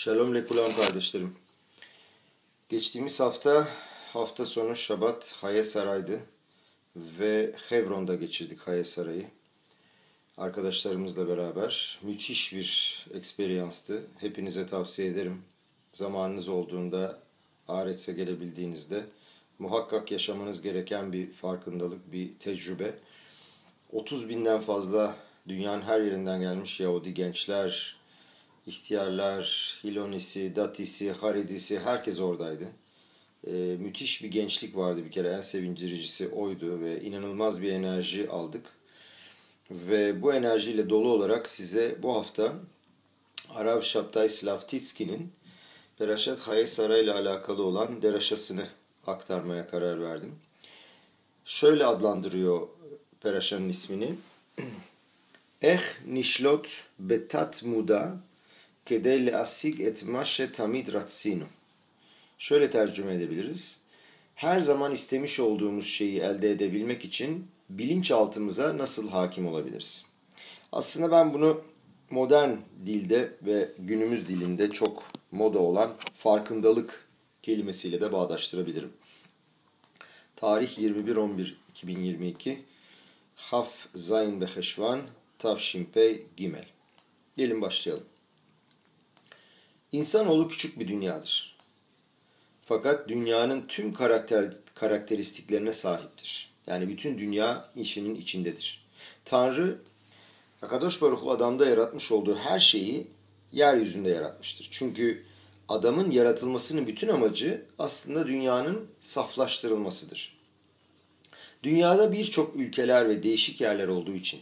Shalom lekulam kardeşlerim. Geçtiğimiz hafta hafta sonu Şabat Haye Saray'dı ve Hebron'da geçirdik Haye Saray'ı. Arkadaşlarımızla beraber müthiş bir eksperyanstı. Hepinize tavsiye ederim. Zamanınız olduğunda Aret'e gelebildiğinizde muhakkak yaşamanız gereken bir farkındalık, bir tecrübe. 30 binden fazla dünyanın her yerinden gelmiş Yahudi gençler, ihtiyarlar, Hilonisi, Datisi, Haridisi herkes oradaydı. Ee, müthiş bir gençlik vardı bir kere en sevindiricisi oydu ve inanılmaz bir enerji aldık. Ve bu enerjiyle dolu olarak size bu hafta Arav Şaptay Slavtitski'nin Perashat Haye Saray ile alakalı olan deraşasını aktarmaya karar verdim. Şöyle adlandırıyor Perashan'ın ismini. Eh nişlot betat muda kedey leasig et maşe tamid ratsinu. Şöyle tercüme edebiliriz. Her zaman istemiş olduğumuz şeyi elde edebilmek için bilinçaltımıza nasıl hakim olabiliriz? Aslında ben bunu modern dilde ve günümüz dilinde çok moda olan farkındalık kelimesiyle de bağdaştırabilirim. Tarih 21-11-2022 Haf Zayn Beheşvan Tavşinpey Gimel. Gelin başlayalım. İnsanoğlu küçük bir dünyadır. Fakat dünyanın tüm karakter, karakteristiklerine sahiptir. Yani bütün dünya işinin içindedir. Tanrı, Akadosh Baruch adamda yaratmış olduğu her şeyi yeryüzünde yaratmıştır. Çünkü adamın yaratılmasının bütün amacı aslında dünyanın saflaştırılmasıdır. Dünyada birçok ülkeler ve değişik yerler olduğu için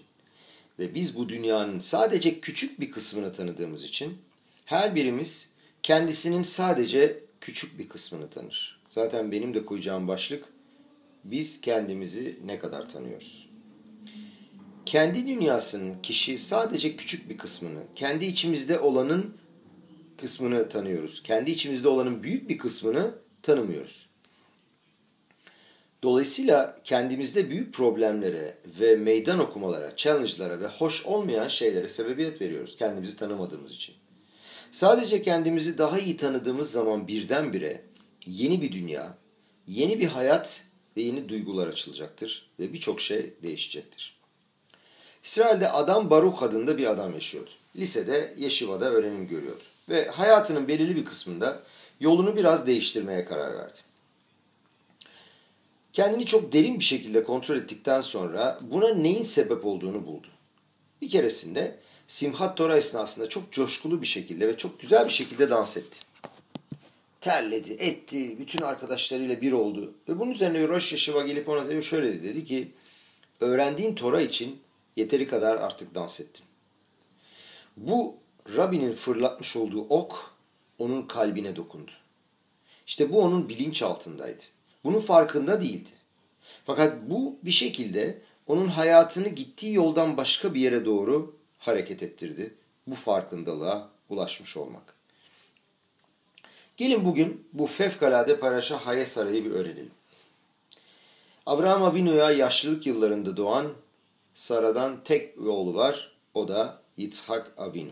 ve biz bu dünyanın sadece küçük bir kısmını tanıdığımız için her birimiz kendisinin sadece küçük bir kısmını tanır. Zaten benim de koyacağım başlık biz kendimizi ne kadar tanıyoruz? Kendi dünyasının kişi sadece küçük bir kısmını, kendi içimizde olanın kısmını tanıyoruz. Kendi içimizde olanın büyük bir kısmını tanımıyoruz. Dolayısıyla kendimizde büyük problemlere ve meydan okumalara, challenge'lara ve hoş olmayan şeylere sebebiyet veriyoruz kendimizi tanımadığımız için. Sadece kendimizi daha iyi tanıdığımız zaman birdenbire yeni bir dünya, yeni bir hayat ve yeni duygular açılacaktır ve birçok şey değişecektir. İsrail'de Adam Baruch adında bir adam yaşıyordu. Lisede, Yeşiva'da öğrenim görüyordu. Ve hayatının belirli bir kısmında yolunu biraz değiştirmeye karar verdi. Kendini çok derin bir şekilde kontrol ettikten sonra buna neyin sebep olduğunu buldu. Bir keresinde Simhat Tora esnasında çok coşkulu bir şekilde ve çok güzel bir şekilde dans etti. Terledi, etti, bütün arkadaşlarıyla bir oldu. Ve bunun üzerine Rosh Yeshiva gelip ona şöyle dedi, dedi ki, öğrendiğin Tora için yeteri kadar artık dans ettin. Bu Rabbinin fırlatmış olduğu ok onun kalbine dokundu. İşte bu onun bilinç altındaydı. Bunun farkında değildi. Fakat bu bir şekilde onun hayatını gittiği yoldan başka bir yere doğru hareket ettirdi. Bu farkındalığa ulaşmış olmak. Gelin bugün bu fevkalade paraşa Haye Sarayı bir öğrenelim. Avraham Abinu'ya yaşlılık yıllarında doğan Sara'dan tek bir oğlu var. O da Yitzhak Abinu.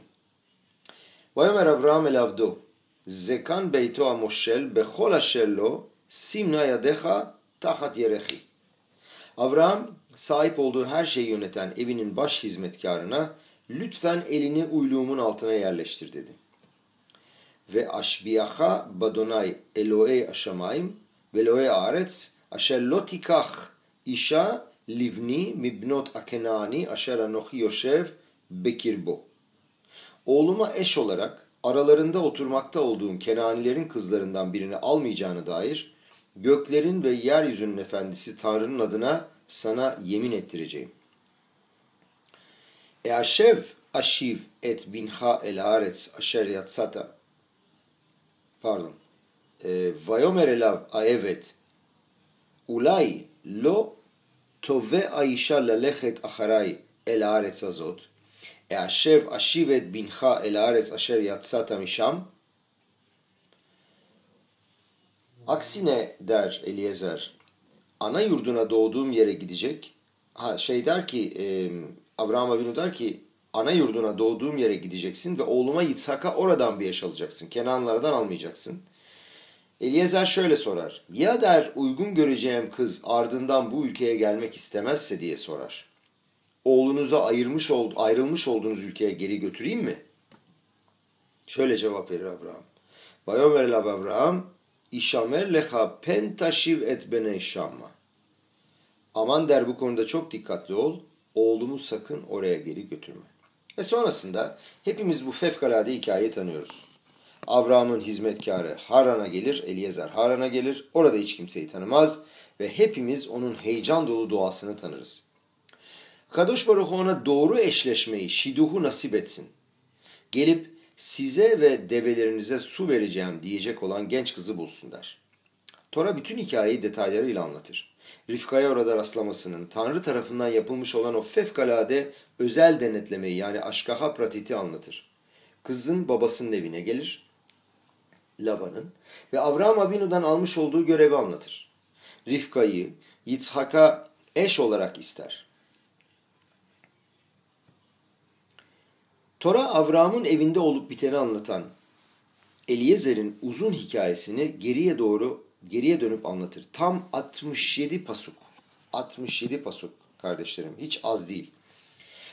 Vayomer Avraham el Avdo Zekan beyto amoshel bechol asher lo simna yadecha tahat yerechi. Avraham sahip olduğu her şeyi yöneten evinin baş hizmetkarına lütfen elini uyluğumun altına yerleştir dedi. Ve aşbiyaha badonay eloey aşamayim ve eloey aretz aşer lotikah işa livni mibnot akenani aşer anochi yoshev bekirbo. Oğluma eş olarak aralarında oturmakta olduğum Kenanilerin kızlarından birini almayacağını dair göklerin ve yeryüzünün efendisi Tanrı'nın adına sana yemin ettireceğim. Eaşev aşiv et binha el haaretz aşer yatsata pardon. Vayomer elav aevet ulay lo tove aisha lalechet acharay el haaretz azot. Eaşev aşiv et binha el haaretz aşer yatsata misham. Aksine der Eliezer, ana yurduna doğduğum yere gidecek. Ha şey der ki, e, Avraham Avinu der ki, ana yurduna doğduğum yere gideceksin ve oğluma Yitzhak'a oradan bir yaş alacaksın. Kenanlardan almayacaksın. Eliezer şöyle sorar. Ya der uygun göreceğim kız ardından bu ülkeye gelmek istemezse diye sorar. Oğlunuza ayırmış ol, ayrılmış olduğunuz ülkeye geri götüreyim mi? Şöyle cevap verir Abraham. Bayomer lav Abraham, İşamer leha pentaşiv et bene şamma. Aman der bu konuda çok dikkatli ol, oğlumu sakın oraya geri götürme. Ve sonrasında hepimiz bu fevkalade hikayeyi tanıyoruz. Avram'ın hizmetkarı Haran'a gelir, Eliezer Haran'a gelir. Orada hiç kimseyi tanımaz ve hepimiz onun heyecan dolu duasını tanırız. Kadosh Baruch ona doğru eşleşmeyi, şiduhu nasip etsin. Gelip size ve develerinize su vereceğim diyecek olan genç kızı bulsun der. Tora bütün hikayeyi detaylarıyla anlatır. Rifka'ya orada rastlamasının, Tanrı tarafından yapılmış olan o fevkalade özel denetlemeyi yani aşkaha pratiti anlatır. Kızın babasının evine gelir, Laban'ın ve Avraham Abinu'dan almış olduğu görevi anlatır. Rifka'yı Yitzhak'a eş olarak ister. Tora Avram'ın evinde olup biteni anlatan Eliezer'in uzun hikayesini geriye doğru geriye dönüp anlatır. Tam 67 pasuk. 67 pasuk kardeşlerim. Hiç az değil.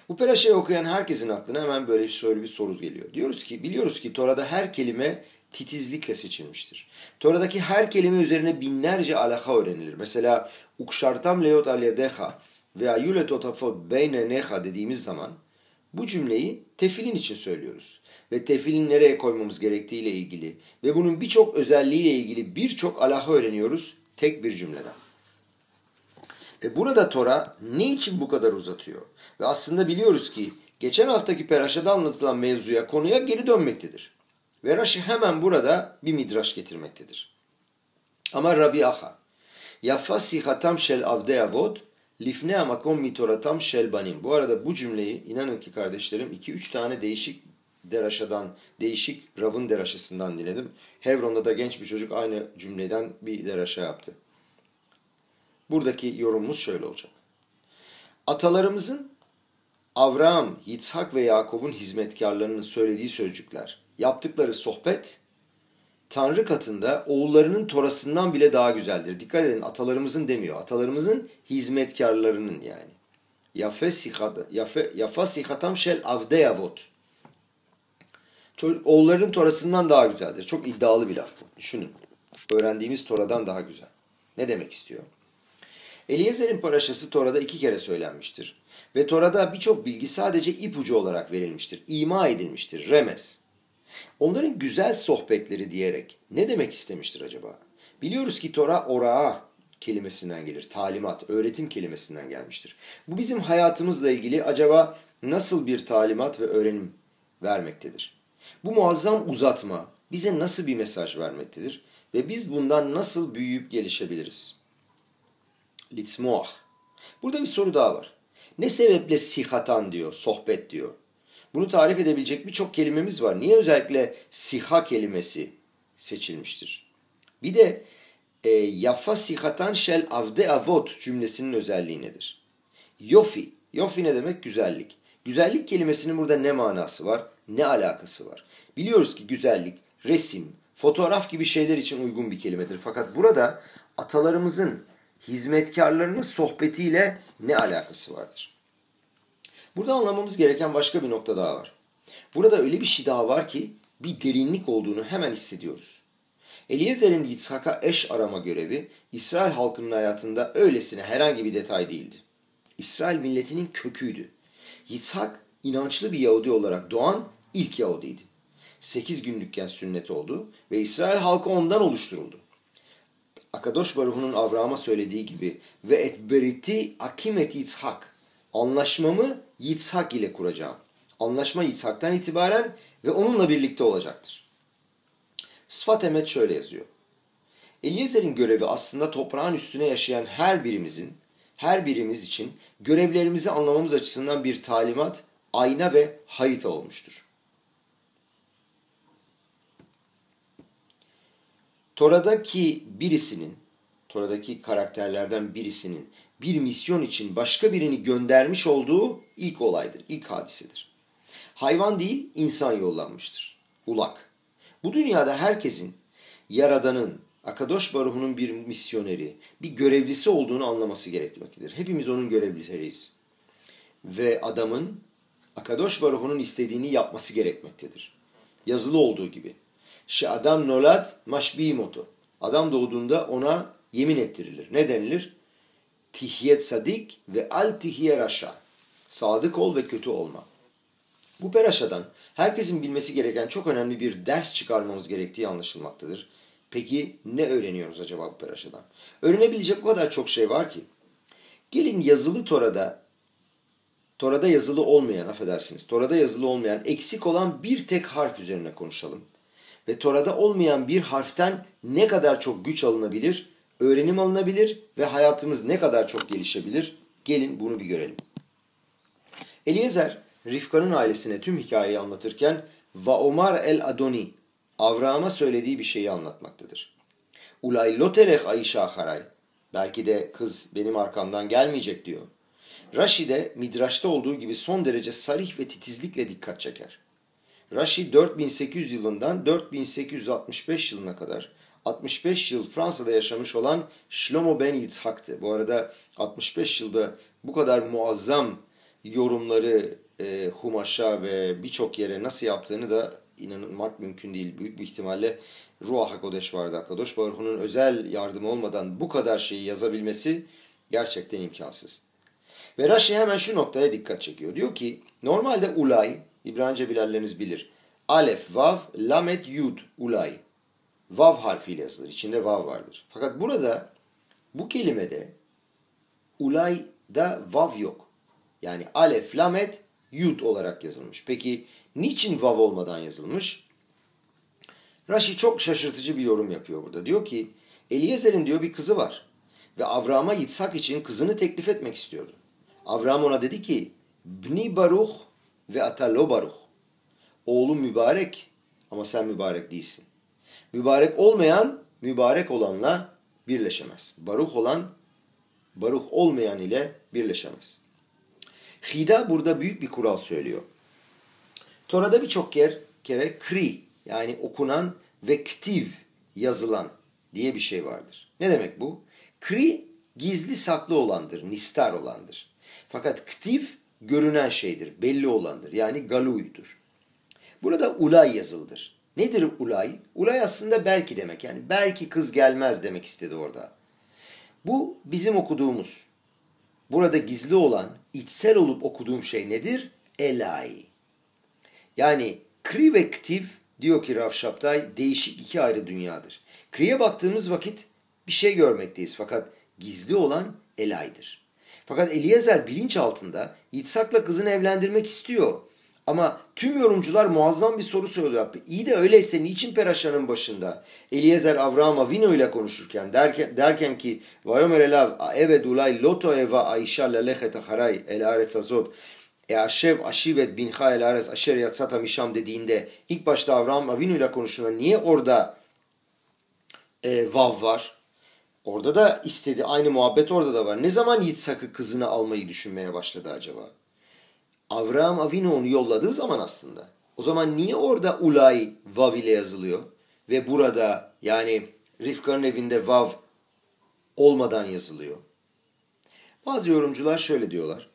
Bu peraşayı okuyan herkesin aklına hemen böyle şöyle bir soru geliyor. Diyoruz ki biliyoruz ki Tora'da her kelime titizlikle seçilmiştir. Tora'daki her kelime üzerine binlerce alaka öğrenilir. Mesela ukşartam leot alyedeha ve ayule totafot beyne neha dediğimiz zaman bu cümleyi tefilin için söylüyoruz. Ve tefilin nereye koymamız gerektiğiyle ilgili ve bunun birçok özelliğiyle ilgili birçok alaka öğreniyoruz tek bir cümleden. Ve burada Tora ne için bu kadar uzatıyor? Ve aslında biliyoruz ki geçen haftaki peraşada anlatılan mevzuya, konuya geri dönmektedir. Ve Rashi hemen burada bir midraş getirmektedir. Ama Rabbi Aha, Yafa sihatam şel avde avod, lifne amakom mitoratam şel banim. Bu arada bu cümleyi inanın ki kardeşlerim 2-3 tane değişik deraşadan, değişik Rab'ın deraşasından dinledim. Hebron'da da genç bir çocuk aynı cümleden bir deraşa yaptı. Buradaki yorumumuz şöyle olacak. Atalarımızın Avraham, Yitzhak ve Yakup'un hizmetkarlarının söylediği sözcükler, yaptıkları sohbet Tanrı katında oğullarının torasından bile daha güzeldir. Dikkat edin atalarımızın demiyor. Atalarımızın hizmetkarlarının yani. Yafa sihatam şel avdeyavot. Çocuk, oğulların torasından daha güzeldir. Çok iddialı bir laf bu. Düşünün. Öğrendiğimiz toradan daha güzel. Ne demek istiyor? Eliezer'in paraşası Tora'da iki kere söylenmiştir. Ve Tora'da birçok bilgi sadece ipucu olarak verilmiştir. İma edilmiştir. Remez. Onların güzel sohbetleri diyerek ne demek istemiştir acaba? Biliyoruz ki Tora ora'a kelimesinden gelir. Talimat, öğretim kelimesinden gelmiştir. Bu bizim hayatımızla ilgili acaba nasıl bir talimat ve öğrenim vermektedir? Bu muazzam uzatma bize nasıl bir mesaj vermektedir? Ve biz bundan nasıl büyüyüp gelişebiliriz? Litzmoah. Burada bir soru daha var. Ne sebeple sihatan diyor, sohbet diyor. Bunu tarif edebilecek birçok kelimemiz var. Niye özellikle siha kelimesi seçilmiştir? Bir de e, yafa sihatan şel avde avot cümlesinin özelliği nedir? Yofi. Yofi ne demek? Güzellik. Güzellik kelimesinin burada ne manası var? Ne alakası var? Biliyoruz ki güzellik, resim, fotoğraf gibi şeyler için uygun bir kelimedir. Fakat burada atalarımızın hizmetkarlarının sohbetiyle ne alakası vardır? Burada anlamamız gereken başka bir nokta daha var. Burada öyle bir şey daha var ki bir derinlik olduğunu hemen hissediyoruz. Eliezer'in Yitzhak'a eş arama görevi İsrail halkının hayatında öylesine herhangi bir detay değildi. İsrail milletinin köküydü. Yitzhak inançlı bir Yahudi olarak doğan ilk Yahudiydi. 8 günlükken sünnet oldu ve İsrail halkı ondan oluşturuldu. Akadosh Baruhu'nun Abraham'a söylediği gibi ve etberiti akimet Yitzhak anlaşmamı Yitzhak ile kuracağım. Anlaşma Yitzhak'tan itibaren ve onunla birlikte olacaktır. Sıfat Emet şöyle yazıyor. Eliezer'in görevi aslında toprağın üstüne yaşayan her birimizin, her birimiz için görevlerimizi anlamamız açısından bir talimat, ayna ve harita olmuştur. Tora'daki birisinin, Tora'daki karakterlerden birisinin bir misyon için başka birini göndermiş olduğu ilk olaydır, ilk hadisedir. Hayvan değil insan yollanmıştır. Ulak. Bu dünyada herkesin Yaradan'ın, Akadosh Baruhu'nun bir misyoneri, bir görevlisi olduğunu anlaması gerekmektedir. Hepimiz onun görevlileriyiz. Ve adamın Akadosh Baruhu'nun istediğini yapması gerekmektedir. Yazılı olduğu gibi. Şi adam nolad maşbi moto. Adam doğduğunda ona yemin ettirilir. Ne denilir? Tihyet sadik ve al tihye raşa. Sadık ol ve kötü olma. Bu peraşadan herkesin bilmesi gereken çok önemli bir ders çıkarmamız gerektiği anlaşılmaktadır. Peki ne öğreniyoruz acaba bu peraşadan? Öğrenebilecek o kadar çok şey var ki. Gelin yazılı Tora'da, Tora'da yazılı olmayan, affedersiniz, Tora'da yazılı olmayan eksik olan bir tek harf üzerine konuşalım. Ve Tora'da olmayan bir harften ne kadar çok güç alınabilir, öğrenim alınabilir ve hayatımız ne kadar çok gelişebilir? Gelin bunu bir görelim. Eliezer, Rifka'nın ailesine tüm hikayeyi anlatırken Va Omar el Adoni, Avraam'a söylediği bir şeyi anlatmaktadır. Ulay lotelech Ayşa haray. Belki de kız benim arkamdan gelmeyecek diyor. Rashi de Midraş'ta olduğu gibi son derece sarih ve titizlikle dikkat çeker. Rashi 4800 yılından 4865 yılına kadar 65 yıl Fransa'da yaşamış olan Shlomo ben Yitzhak'tı. Bu arada 65 yılda bu kadar muazzam yorumları e, Humaş'a ve birçok yere nasıl yaptığını da inanılmak mümkün değil. Büyük bir ihtimalle Ruah HaKodeş vardı. HaKadosh Baruhu'nun özel yardımı olmadan bu kadar şeyi yazabilmesi gerçekten imkansız. Ve Rashi hemen şu noktaya dikkat çekiyor. Diyor ki normalde ulay, İbranice bilenleriniz bilir. Alef, vav, lamet, yud, ulay. Vav harfiyle yazılır. İçinde vav vardır. Fakat burada bu kelimede ulayda vav yok. Yani alef, lamet, yud olarak yazılmış. Peki niçin vav olmadan yazılmış? Rashi çok şaşırtıcı bir yorum yapıyor burada. Diyor ki Eliezer'in diyor bir kızı var. Ve Avram'a Yitzhak için kızını teklif etmek istiyordu. Avram ona dedi ki Bni Baruch ve Atalo Baruch. Oğlum mübarek ama sen mübarek değilsin. Mübarek olmayan mübarek olanla birleşemez. Baruch olan Baruch olmayan ile birleşemez. Hida burada büyük bir kural söylüyor. Tora'da birçok yer kere kri yani okunan ve ktiv yazılan diye bir şey vardır. Ne demek bu? Kri gizli saklı olandır, nistar olandır. Fakat ktiv görünen şeydir, belli olandır. Yani galuydur. Burada ulay yazıldır. Nedir ulay? Ulay aslında belki demek. Yani belki kız gelmez demek istedi orada. Bu bizim okuduğumuz. Burada gizli olan, içsel olup okuduğum şey nedir? Elay. Yani kri ve ktiv diyor ki Rav Şaptay değişik iki ayrı dünyadır. Kri'ye baktığımız vakit bir şey görmekteyiz fakat gizli olan elaydır. Fakat Eliezer bilinç altında Yitzhak'la kızını evlendirmek istiyor. Ama tüm yorumcular muazzam bir soru soruyor. İyi de öyleyse niçin Peraşan'ın başında Eliezer Avram Avino ile konuşurken derken, derken ki Vayomer elav evet ulay loto eva aisha lelechet aharay el aretz azot e aşev aşivet binha el aretz aşer yatsata mişam dediğinde ilk başta Avram Avino ile konuştuğunda niye orada e, vav var? Orada da istedi. Aynı muhabbet orada da var. Ne zaman Yitzhak'ı kızını almayı düşünmeye başladı acaba? Avraham Avinu onu yolladığı zaman aslında. O zaman niye orada Ulay Vav ile yazılıyor? Ve burada yani Rifka'nın evinde Vav olmadan yazılıyor. Bazı yorumcular şöyle diyorlar.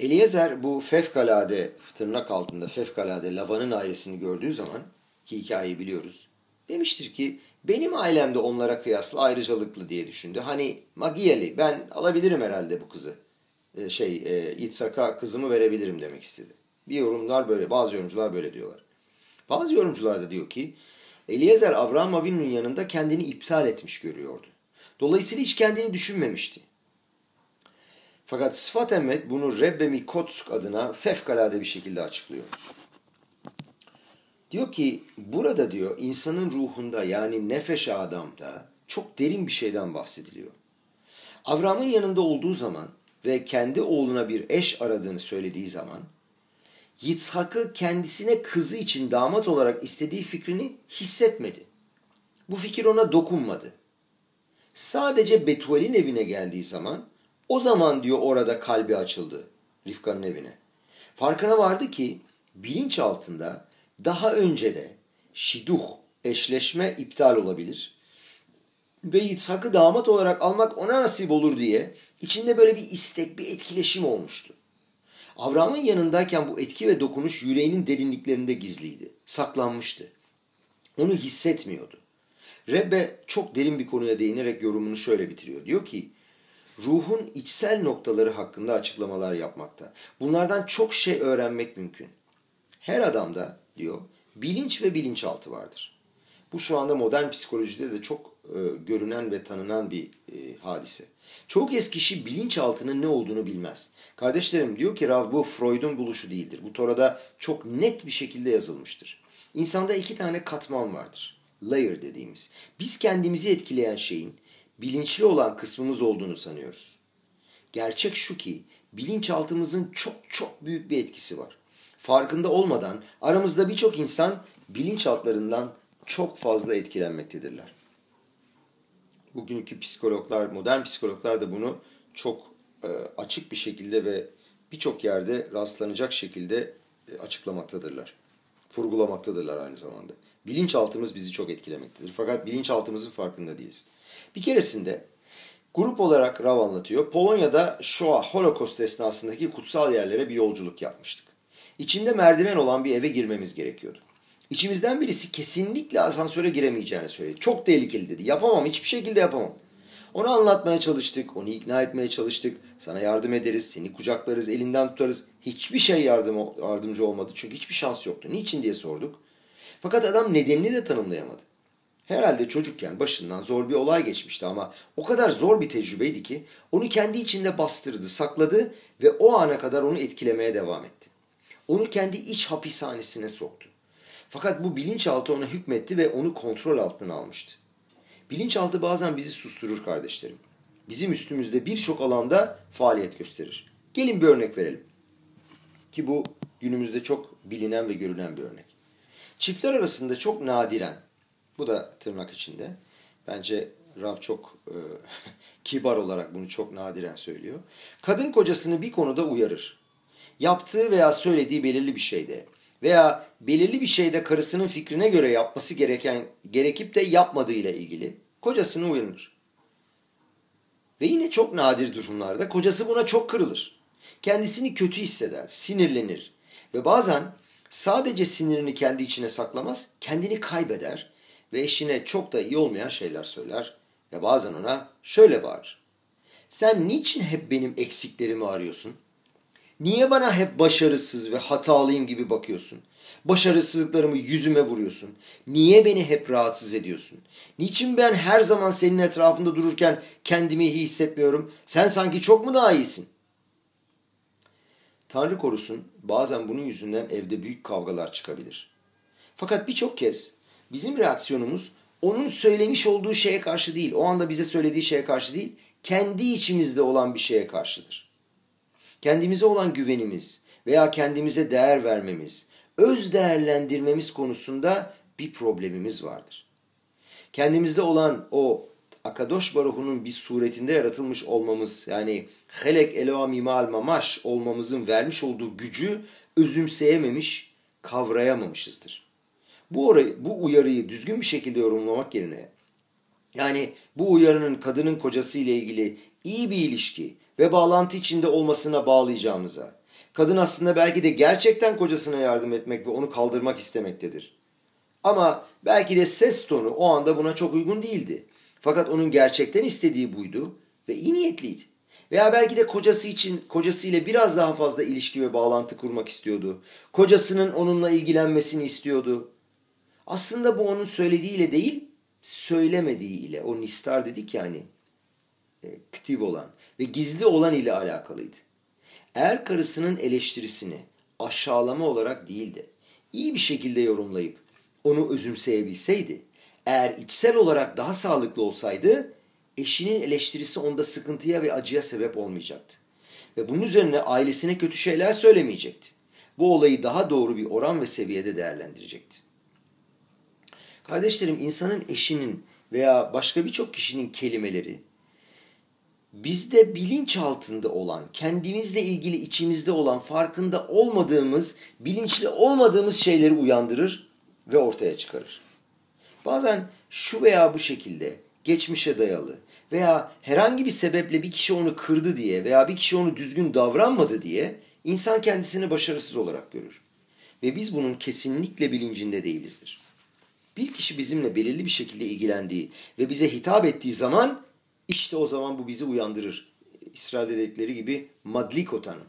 Eliezer bu fevkalade tırnak altında fevkalade Lavan'ın ailesini gördüğü zaman ki hikayeyi biliyoruz. Demiştir ki benim ailem de onlara kıyasla ayrıcalıklı diye düşündü. Hani Magiyeli ben alabilirim herhalde bu kızı. Ee, şey e, İtsak'a kızımı verebilirim demek istedi. Bir yorumlar böyle bazı yorumcular böyle diyorlar. Bazı yorumcular da diyor ki Eliezer Avraham Avinu'nun yanında kendini iptal etmiş görüyordu. Dolayısıyla hiç kendini düşünmemişti. Fakat Sıfat Emmet bunu Rebbe Mikotsk adına fevkalade bir şekilde açıklıyor. Diyor ki burada diyor insanın ruhunda yani nefeş adamda çok derin bir şeyden bahsediliyor. Avram'ın yanında olduğu zaman ve kendi oğluna bir eş aradığını söylediği zaman Yitzhak'ı kendisine kızı için damat olarak istediği fikrini hissetmedi. Bu fikir ona dokunmadı. Sadece Betuel'in evine geldiği zaman o zaman diyor orada kalbi açıldı Rifka'nın evine. Farkına vardı ki bilinç altında daha önce de şiduh, eşleşme iptal olabilir. Ve Yitzhak'ı damat olarak almak ona nasip olur diye içinde böyle bir istek, bir etkileşim olmuştu. Avram'ın yanındayken bu etki ve dokunuş yüreğinin derinliklerinde gizliydi, saklanmıştı. Onu hissetmiyordu. Rebbe çok derin bir konuya değinerek yorumunu şöyle bitiriyor. Diyor ki, ruhun içsel noktaları hakkında açıklamalar yapmakta. Bunlardan çok şey öğrenmek mümkün. Her adamda diyor bilinç ve bilinçaltı vardır. Bu şu anda modern psikolojide de çok e, görünen ve tanınan bir e, hadise. Çok eski kişi bilinçaltının ne olduğunu bilmez. Kardeşlerim diyor ki Rav bu Freud'un buluşu değildir. Bu Tora'da çok net bir şekilde yazılmıştır. İnsanda iki tane katman vardır. Layer dediğimiz. Biz kendimizi etkileyen şeyin bilinçli olan kısmımız olduğunu sanıyoruz. Gerçek şu ki bilinçaltımızın çok çok büyük bir etkisi var. Farkında olmadan aramızda birçok insan bilinçaltlarından çok fazla etkilenmektedirler. Bugünkü psikologlar, modern psikologlar da bunu çok e, açık bir şekilde ve birçok yerde rastlanacak şekilde e, açıklamaktadırlar. Vurgulamaktadırlar aynı zamanda. Bilinçaltımız bizi çok etkilemektedir. Fakat bilinçaltımızın farkında değiliz. Bir keresinde grup olarak Rav anlatıyor. Polonya'da Shoah, Holocaust esnasındaki kutsal yerlere bir yolculuk yapmıştık. İçinde merdiven olan bir eve girmemiz gerekiyordu. İçimizden birisi kesinlikle asansöre giremeyeceğini söyledi. Çok tehlikeli dedi. Yapamam, hiçbir şekilde yapamam. Onu anlatmaya çalıştık, onu ikna etmeye çalıştık. Sana yardım ederiz, seni kucaklarız, elinden tutarız. Hiçbir şey yardım, yardımcı olmadı çünkü hiçbir şans yoktu. Niçin diye sorduk. Fakat adam nedenini de tanımlayamadı. Herhalde çocukken başından zor bir olay geçmişti ama o kadar zor bir tecrübeydi ki onu kendi içinde bastırdı, sakladı ve o ana kadar onu etkilemeye devam etti. Onu kendi iç hapishanesine soktu. Fakat bu bilinçaltı ona hükmetti ve onu kontrol altına almıştı. Bilinçaltı bazen bizi susturur kardeşlerim. Bizim üstümüzde birçok alanda faaliyet gösterir. Gelin bir örnek verelim. Ki bu günümüzde çok bilinen ve görülen bir örnek. Çiftler arasında çok nadiren, bu da tırnak içinde, bence Rav çok e, kibar olarak bunu çok nadiren söylüyor. Kadın kocasını bir konuda uyarır. Yaptığı veya söylediği belirli bir şeyde veya belirli bir şeyde karısının fikrine göre yapması gereken gerekip de yapmadığıyla ilgili kocasını uyanır. Ve yine çok nadir durumlarda kocası buna çok kırılır. Kendisini kötü hisseder, sinirlenir ve bazen sadece sinirini kendi içine saklamaz, kendini kaybeder ve eşine çok da iyi olmayan şeyler söyler ve bazen ona şöyle bağırır. Sen niçin hep benim eksiklerimi arıyorsun? Niye bana hep başarısız ve hatalıyım gibi bakıyorsun? Başarısızlıklarımı yüzüme vuruyorsun. Niye beni hep rahatsız ediyorsun? Niçin ben her zaman senin etrafında dururken kendimi iyi hissetmiyorum? Sen sanki çok mu daha iyisin? Tanrı korusun bazen bunun yüzünden evde büyük kavgalar çıkabilir. Fakat birçok kez bizim reaksiyonumuz onun söylemiş olduğu şeye karşı değil, o anda bize söylediği şeye karşı değil, kendi içimizde olan bir şeye karşıdır. Kendimize olan güvenimiz veya kendimize değer vermemiz, öz değerlendirmemiz konusunda bir problemimiz vardır. Kendimizde olan o Akadosh Baruhu'nun bir suretinde yaratılmış olmamız yani Helek Eloa Mimal Mamaş olmamızın vermiş olduğu gücü özümseyememiş, kavrayamamışızdır. Bu, orayı, bu uyarıyı düzgün bir şekilde yorumlamak yerine yani bu uyarının kadının kocası ile ilgili iyi bir ilişki ve bağlantı içinde olmasına bağlayacağımıza, kadın aslında belki de gerçekten kocasına yardım etmek ve onu kaldırmak istemektedir. Ama belki de ses tonu o anda buna çok uygun değildi. Fakat onun gerçekten istediği buydu ve iyi niyetliydi. Veya belki de kocası için kocasıyla biraz daha fazla ilişki ve bağlantı kurmak istiyordu. Kocasının onunla ilgilenmesini istiyordu. Aslında bu onun söylediğiyle değil, söylemediğiyle. O nistar dedik yani e, ktiv olan ve gizli olan ile alakalıydı. Eğer karısının eleştirisini aşağılama olarak değil de iyi bir şekilde yorumlayıp onu özümseyebilseydi, eğer içsel olarak daha sağlıklı olsaydı eşinin eleştirisi onda sıkıntıya ve acıya sebep olmayacaktı. Ve bunun üzerine ailesine kötü şeyler söylemeyecekti. Bu olayı daha doğru bir oran ve seviyede değerlendirecekti. Kardeşlerim insanın eşinin veya başka birçok kişinin kelimeleri bizde bilinç altında olan, kendimizle ilgili içimizde olan farkında olmadığımız, bilinçli olmadığımız şeyleri uyandırır ve ortaya çıkarır. Bazen şu veya bu şekilde geçmişe dayalı veya herhangi bir sebeple bir kişi onu kırdı diye veya bir kişi onu düzgün davranmadı diye insan kendisini başarısız olarak görür. Ve biz bunun kesinlikle bilincinde değilizdir. Bir kişi bizimle belirli bir şekilde ilgilendiği ve bize hitap ettiği zaman işte o zaman bu bizi uyandırır. İsrail dedikleri gibi madlikotanı.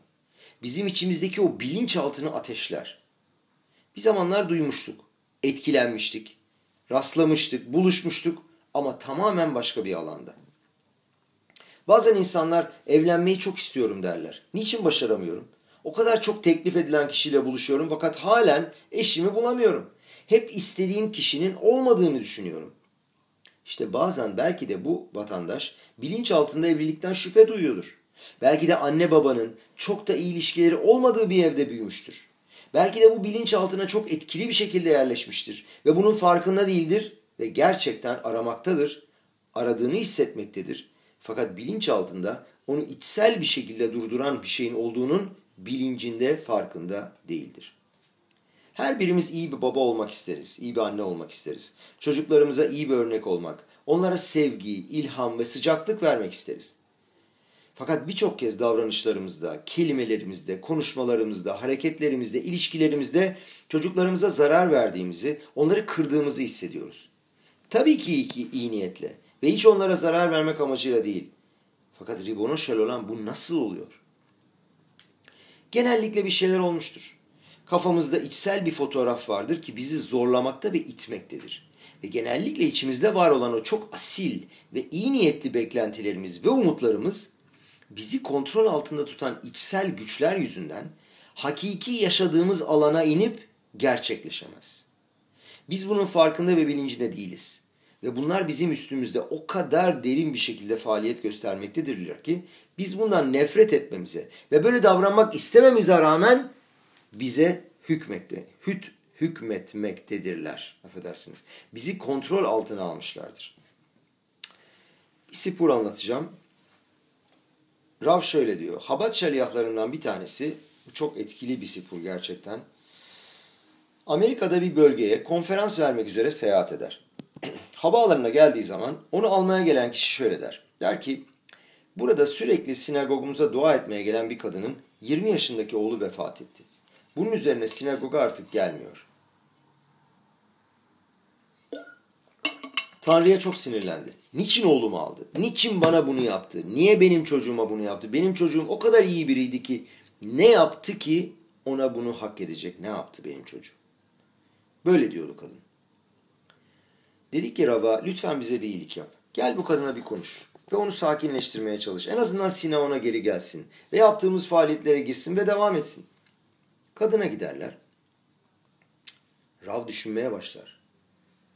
Bizim içimizdeki o bilinçaltını ateşler. Bir zamanlar duymuştuk, etkilenmiştik, rastlamıştık, buluşmuştuk ama tamamen başka bir alanda. Bazen insanlar evlenmeyi çok istiyorum derler. Niçin başaramıyorum? O kadar çok teklif edilen kişiyle buluşuyorum fakat halen eşimi bulamıyorum. Hep istediğim kişinin olmadığını düşünüyorum. İşte bazen belki de bu vatandaş bilinç altında evlilikten şüphe duyuyordur. Belki de anne babanın çok da iyi ilişkileri olmadığı bir evde büyümüştür. Belki de bu bilinç altına çok etkili bir şekilde yerleşmiştir ve bunun farkında değildir ve gerçekten aramaktadır, aradığını hissetmektedir. Fakat bilinç altında onu içsel bir şekilde durduran bir şeyin olduğunun bilincinde farkında değildir. Her birimiz iyi bir baba olmak isteriz, iyi bir anne olmak isteriz. Çocuklarımıza iyi bir örnek olmak, onlara sevgi, ilham ve sıcaklık vermek isteriz. Fakat birçok kez davranışlarımızda, kelimelerimizde, konuşmalarımızda, hareketlerimizde, ilişkilerimizde çocuklarımıza zarar verdiğimizi, onları kırdığımızı hissediyoruz. Tabii ki iyi, iyi niyetle ve hiç onlara zarar vermek amacıyla değil. Fakat Ribono olan bu nasıl oluyor? Genellikle bir şeyler olmuştur. Kafamızda içsel bir fotoğraf vardır ki bizi zorlamakta ve itmektedir. Ve genellikle içimizde var olan o çok asil ve iyi niyetli beklentilerimiz ve umutlarımız bizi kontrol altında tutan içsel güçler yüzünden hakiki yaşadığımız alana inip gerçekleşemez. Biz bunun farkında ve bilincinde değiliz. Ve bunlar bizim üstümüzde o kadar derin bir şekilde faaliyet göstermektedirler ki biz bundan nefret etmemize ve böyle davranmak istememize rağmen bize hükmekte, hüt, hükmetmektedirler. Affedersiniz. Bizi kontrol altına almışlardır. Bir sipur anlatacağım. Rav şöyle diyor. Habat şaliyahlarından bir tanesi, bu çok etkili bir sipur gerçekten. Amerika'da bir bölgeye konferans vermek üzere seyahat eder. Havaalanına geldiği zaman onu almaya gelen kişi şöyle der. Der ki, burada sürekli sinagogumuza dua etmeye gelen bir kadının 20 yaşındaki oğlu vefat etti. Bunun üzerine sinagoga artık gelmiyor. Tanrı'ya çok sinirlendi. Niçin oğlumu aldı? Niçin bana bunu yaptı? Niye benim çocuğuma bunu yaptı? Benim çocuğum o kadar iyi biriydi ki ne yaptı ki ona bunu hak edecek? Ne yaptı benim çocuğum? Böyle diyordu kadın. Dedik ki Rab'a lütfen bize bir iyilik yap. Gel bu kadına bir konuş. Ve onu sakinleştirmeye çalış. En azından Sina ona geri gelsin. Ve yaptığımız faaliyetlere girsin ve devam etsin. Kadına giderler. Rav düşünmeye başlar.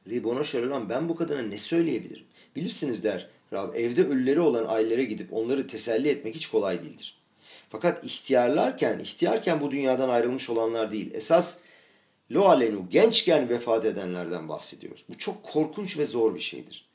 Ribona şöyle lan ben bu kadına ne söyleyebilirim? Bilirsiniz der Rav evde ölüleri olan ailelere gidip onları teselli etmek hiç kolay değildir. Fakat ihtiyarlarken, ihtiyarken bu dünyadan ayrılmış olanlar değil. Esas lo alenu gençken vefat edenlerden bahsediyoruz. Bu çok korkunç ve zor bir şeydir.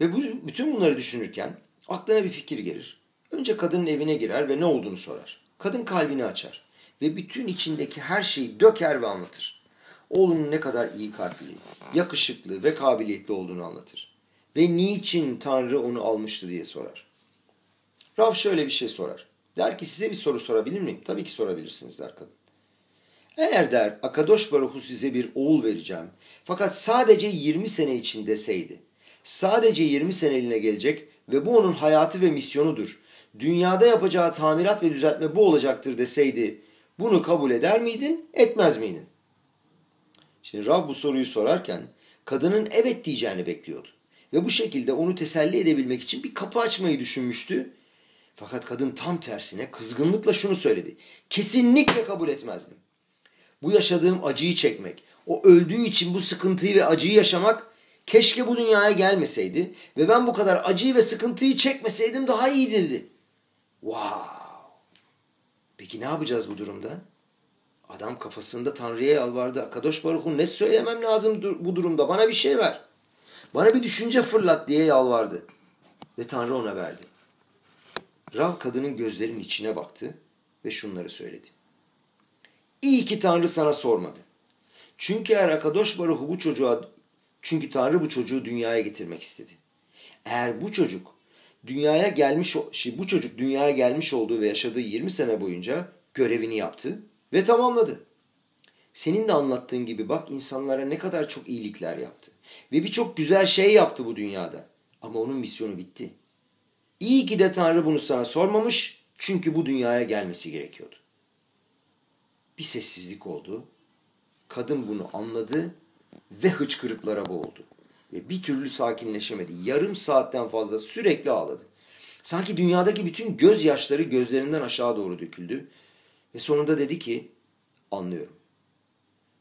Ve bu, bütün bunları düşünürken aklına bir fikir gelir. Önce kadının evine girer ve ne olduğunu sorar. Kadın kalbini açar ve bütün içindeki her şeyi döker ve anlatır. Oğlunun ne kadar iyi kalpli, yakışıklı ve kabiliyetli olduğunu anlatır. Ve niçin Tanrı onu almıştı diye sorar. Rav şöyle bir şey sorar. Der ki size bir soru sorabilir miyim? Tabii ki sorabilirsiniz der kadın. Eğer der Akadosh Baruhu size bir oğul vereceğim fakat sadece 20 sene için deseydi. Sadece 20 seneliğine gelecek ve bu onun hayatı ve misyonudur. Dünyada yapacağı tamirat ve düzeltme bu olacaktır deseydi bunu kabul eder miydin, etmez miydin? Şimdi Rab bu soruyu sorarken kadının evet diyeceğini bekliyordu. Ve bu şekilde onu teselli edebilmek için bir kapı açmayı düşünmüştü. Fakat kadın tam tersine kızgınlıkla şunu söyledi. Kesinlikle kabul etmezdim. Bu yaşadığım acıyı çekmek, o öldüğü için bu sıkıntıyı ve acıyı yaşamak keşke bu dünyaya gelmeseydi ve ben bu kadar acıyı ve sıkıntıyı çekmeseydim daha iyiydi dedi. Wow! Peki ne yapacağız bu durumda? Adam kafasında Tanrı'ya yalvardı. Kadosh Baruch'un ne söylemem lazım bu durumda? Bana bir şey ver. Bana bir düşünce fırlat diye yalvardı. Ve Tanrı ona verdi. Rav kadının gözlerinin içine baktı ve şunları söyledi. İyi ki Tanrı sana sormadı. Çünkü eğer Akadosh Baruhu bu çocuğa çünkü Tanrı bu çocuğu dünyaya getirmek istedi. Eğer bu çocuk dünyaya gelmiş şey bu çocuk dünyaya gelmiş olduğu ve yaşadığı 20 sene boyunca görevini yaptı ve tamamladı. Senin de anlattığın gibi bak insanlara ne kadar çok iyilikler yaptı. Ve birçok güzel şey yaptı bu dünyada. Ama onun misyonu bitti. İyi ki de Tanrı bunu sana sormamış çünkü bu dünyaya gelmesi gerekiyordu. Bir sessizlik oldu. Kadın bunu anladı ve hıçkırıklara boğuldu. Ve bir türlü sakinleşemedi. Yarım saatten fazla sürekli ağladı. Sanki dünyadaki bütün gözyaşları gözlerinden aşağı doğru döküldü. Ve sonunda dedi ki anlıyorum.